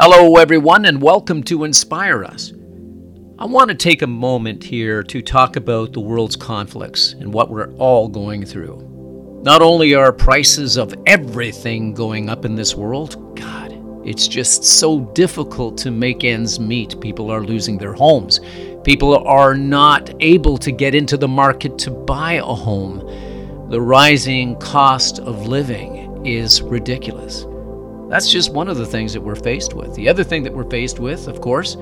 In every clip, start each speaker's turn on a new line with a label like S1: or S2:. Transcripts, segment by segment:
S1: Hello, everyone, and welcome to Inspire Us. I want to take a moment here to talk about the world's conflicts and what we're all going through. Not only are prices of everything going up in this world, God, it's just so difficult to make ends meet. People are losing their homes. People are not able to get into the market to buy a home. The rising cost of living is ridiculous. That's just one of the things that we're faced with. The other thing that we're faced with, of course,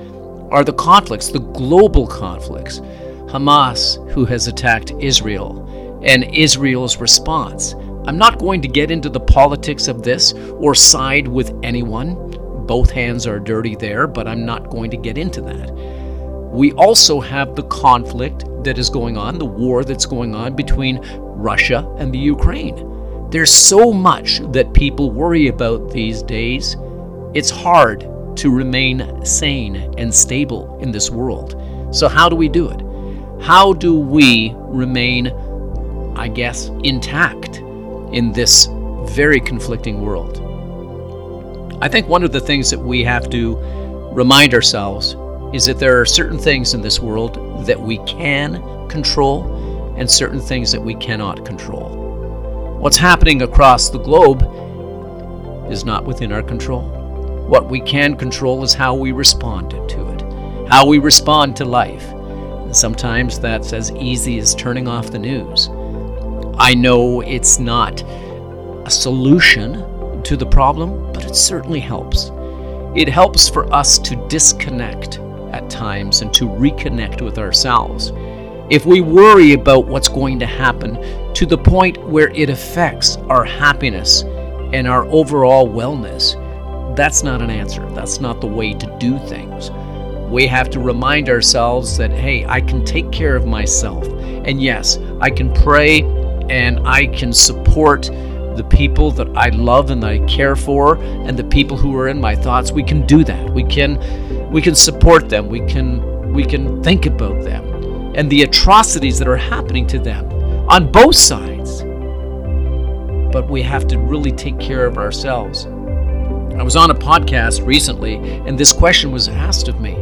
S1: are the conflicts, the global conflicts. Hamas, who has attacked Israel, and Israel's response. I'm not going to get into the politics of this or side with anyone. Both hands are dirty there, but I'm not going to get into that. We also have the conflict that is going on, the war that's going on between Russia and the Ukraine. There's so much that people worry about these days. It's hard to remain sane and stable in this world. So, how do we do it? How do we remain, I guess, intact in this very conflicting world? I think one of the things that we have to remind ourselves is that there are certain things in this world that we can control and certain things that we cannot control. What's happening across the globe is not within our control. What we can control is how we respond to it, how we respond to life. And sometimes that's as easy as turning off the news. I know it's not a solution to the problem, but it certainly helps. It helps for us to disconnect at times and to reconnect with ourselves. If we worry about what's going to happen to the point where it affects our happiness and our overall wellness, that's not an answer. That's not the way to do things. We have to remind ourselves that, hey, I can take care of myself. And yes, I can pray and I can support the people that I love and that I care for and the people who are in my thoughts. We can do that. We can we can support them. We can we can think about them and the atrocities that are happening to them on both sides. But we have to really take care of ourselves. I was on a podcast recently, and this question was asked of me.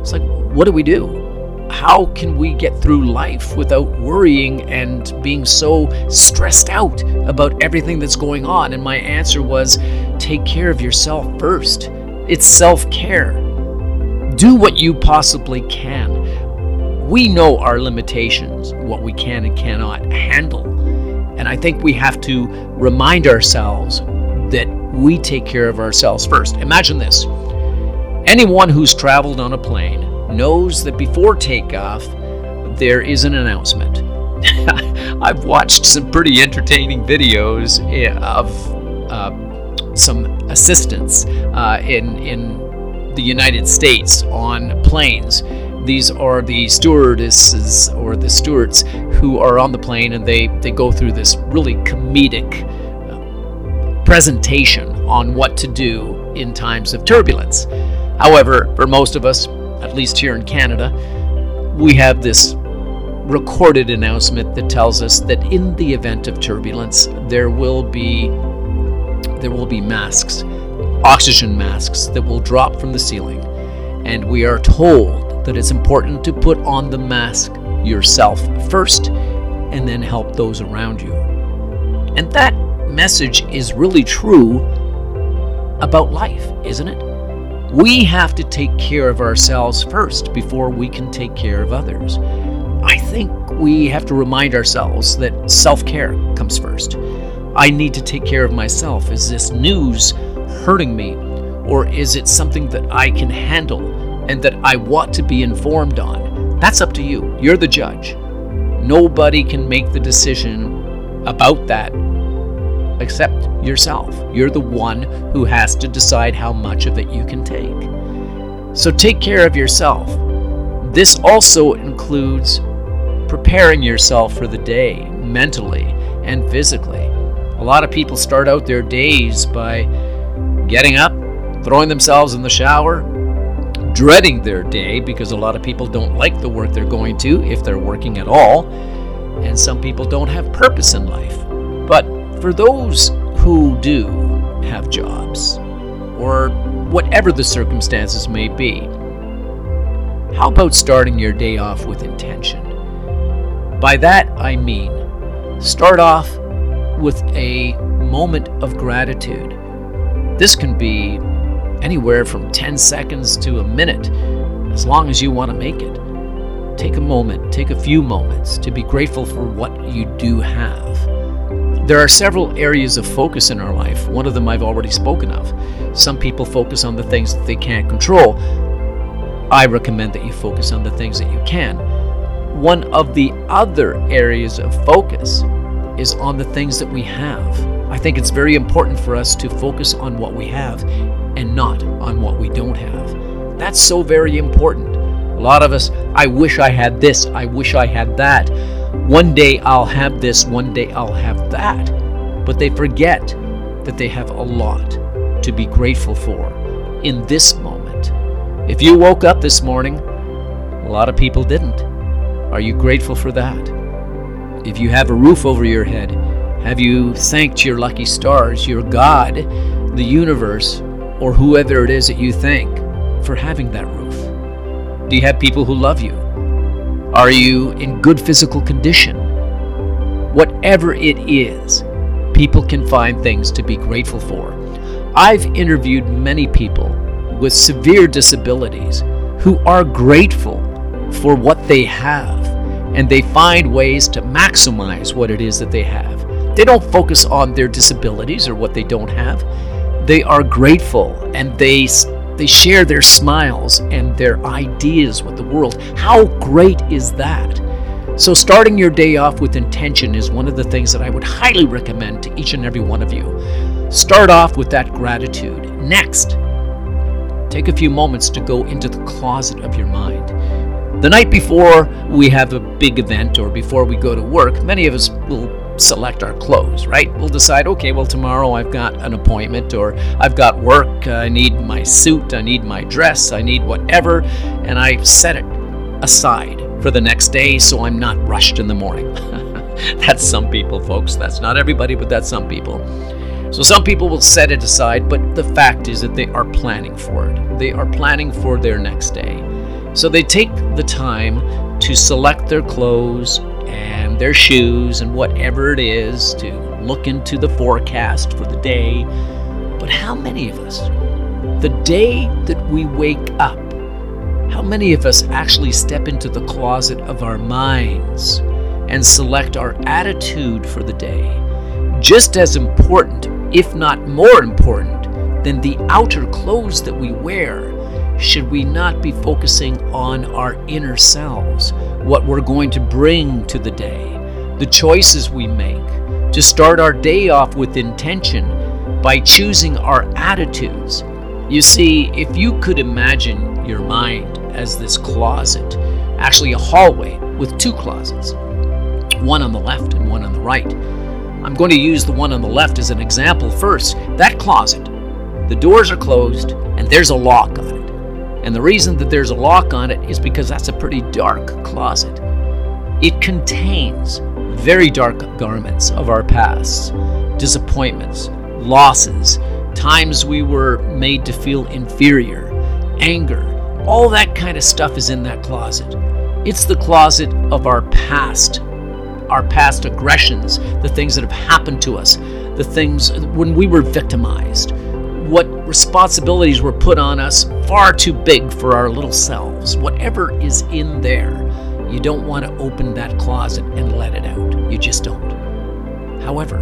S1: It's like, what do we do? How can we get through life without worrying and being so stressed out about everything that's going on? And my answer was take care of yourself first. It's self care. Do what you possibly can we know our limitations, what we can and cannot handle. And I think we have to remind ourselves that we take care of ourselves first. Imagine this anyone who's traveled on a plane knows that before takeoff, there is an announcement. I've watched some pretty entertaining videos eh, of uh, some assistants uh, in, in the United States on planes these are the stewardesses or the stewards who are on the plane and they, they go through this really comedic uh, presentation on what to do in times of turbulence. However, for most of us, at least here in Canada, we have this recorded announcement that tells us that in the event of turbulence, there will be there will be masks, oxygen masks that will drop from the ceiling, and we are told that it's important to put on the mask yourself first and then help those around you. And that message is really true about life, isn't it? We have to take care of ourselves first before we can take care of others. I think we have to remind ourselves that self care comes first. I need to take care of myself. Is this news hurting me? Or is it something that I can handle and that I want to be informed on, that's up to you. You're the judge. Nobody can make the decision about that except yourself. You're the one who has to decide how much of it you can take. So take care of yourself. This also includes preparing yourself for the day mentally and physically. A lot of people start out their days by getting up, throwing themselves in the shower, dreading their day because a lot of people don't like the work they're going to if they're working at all, and some people don't have purpose in life. But for those who do have jobs, or whatever the circumstances may be. How about starting your day off with intention? By that I mean, start off with a moment of gratitude. This can be anywhere from 10 seconds to a minute, as long as you want to make it. Take a moment, take a few moments to be grateful for what you do have. There are several areas of focus in our life. One of them I've already spoken of. Some people focus on the things that they can't control. I recommend that you focus on the things that you can. One of the other areas of focus is on the things that we have. I think it's very important for us to focus on what we have and not on what we don't have. That's so very important. A lot of us, I wish I had this, I wish I had that. One day I'll have this, one day I'll have that. But they forget that they have a lot to be grateful for in this moment. If you woke up this morning, a lot of people didn't. Are you grateful for that? If you have a roof over your head, have you thanked your lucky stars, your God, the universe, or whoever it is that you thank for having that roof? Do you have people who love you? Are you in good physical condition? Whatever it is, people can find things to be grateful for. I've interviewed many people with severe disabilities who are grateful for what they have and they find ways to maximize what it is that they have. They don't focus on their disabilities or what they don't have. They are grateful and they they share their smiles and their ideas with the world. How great is that? So, starting your day off with intention is one of the things that I would highly recommend to each and every one of you. Start off with that gratitude. Next, take a few moments to go into the closet of your mind. The night before we have a big event or before we go to work, many of us will select our clothes, right? We'll decide, okay, well, tomorrow I've got an appointment or I've got work, I need my suit, I need my dress, I need whatever, and I set it aside for the next day so I'm not rushed in the morning. that's some people, folks. That's not everybody, but that's some people. So some people will set it aside, but the fact is that they are planning for it. They are planning for their next day. So they take the time to select their clothes and their shoes and whatever it is to look into the forecast for the day. But how many of us, the day that we wake up, how many of us actually step into the closet of our minds and select our attitude for the day? Just as important, if not more important, than the outer clothes that we wear should we not be focusing on our inner selves, what we're going to bring to the day, the choices we make, to start our day off with intention by choosing our attitudes? You see, if you could imagine your mind as this closet, actually a hallway with two closets, one on the left and one on the right. I'm going to use the one on the left as an example first. That closet, the doors are closed and there's a lock on it. And the reason that there's a lock on it is because that's a pretty dark closet. It contains very dark garments of our past, disappointments, losses, times we were made to feel inferior, anger. All that kind of stuff is in that closet. It's the closet of our past, our past aggressions, the things that have happened to us, the things when we were victimized, what responsibilities were put on us far too big for our little selves. Whatever is in there, you don't want to open that closet and let it out. You just don't. However,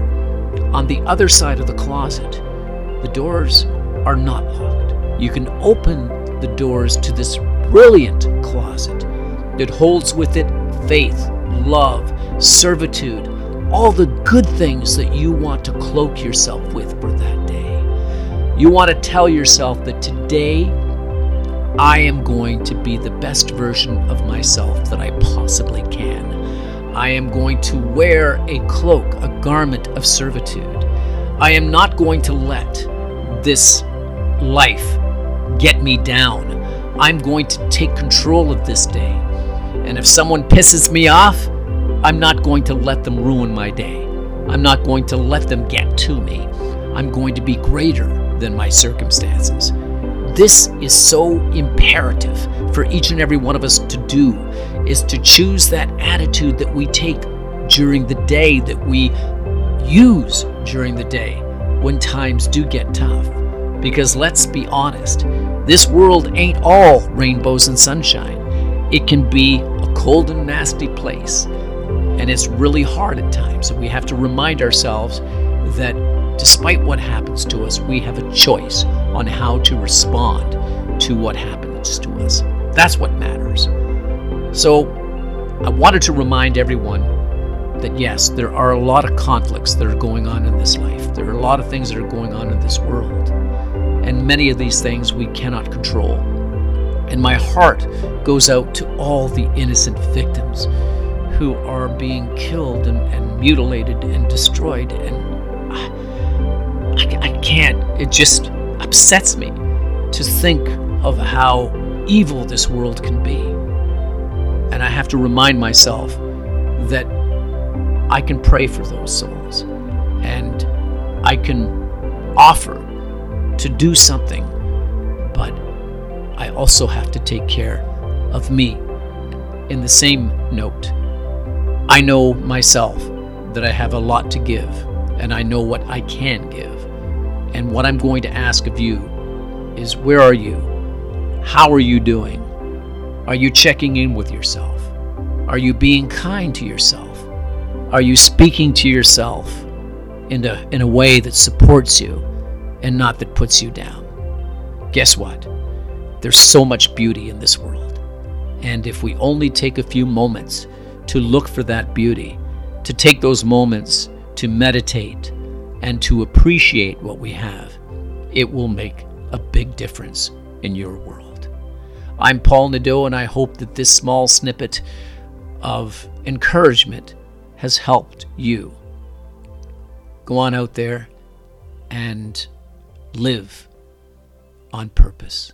S1: on the other side of the closet, the doors are not locked. You can open the doors to this brilliant closet that holds with it faith, love, servitude, all the good things that you want to cloak yourself with for. You want to tell yourself that today I am going to be the best version of myself that I possibly can. I am going to wear a cloak, a garment of servitude. I am not going to let this life get me down. I'm going to take control of this day. And if someone pisses me off, I'm not going to let them ruin my day. I'm not going to let them get to me. I'm going to be greater than my circumstances. this is so imperative for each and every one of us to do is to choose that attitude that we take during the day, that we use during the day when times do get tough. Because let's be honest, this world ain't all rainbows and sunshine. It can be a cold and nasty place, and it's really hard at times. And we have to remind ourselves that despite what happens to us, we have a choice on how to respond to what happens to us. That's what matters. So, I wanted to remind everyone that yes, there are a lot of conflicts that are going on in this life. There are a lot of things that are going on in this world. And many of these things we cannot control. And my heart goes out to all the innocent victims who are being killed and, and mutilated and destroyed. And I, I, I can't, it just upsets me to think of how evil this world can be. And I have to remind myself that I can pray for those souls and I can offer to do something, but I also have to take care of me. In the same note, I know myself that I have a lot to give, and I know what I can give. And what I'm going to ask of you is where are you? How are you doing? Are you checking in with yourself? Are you being kind to yourself? Are you speaking to yourself in a, in a way that supports you and not that puts you down? Guess what? There's so much beauty in this world. And if we only take a few moments to look for that beauty, to take those moments to meditate and to appreciate what we have, it will make a big difference in your world. I'm Paul Nadeau, and I hope that this small snippet of encouragement has helped you. Go on out there and live on purpose.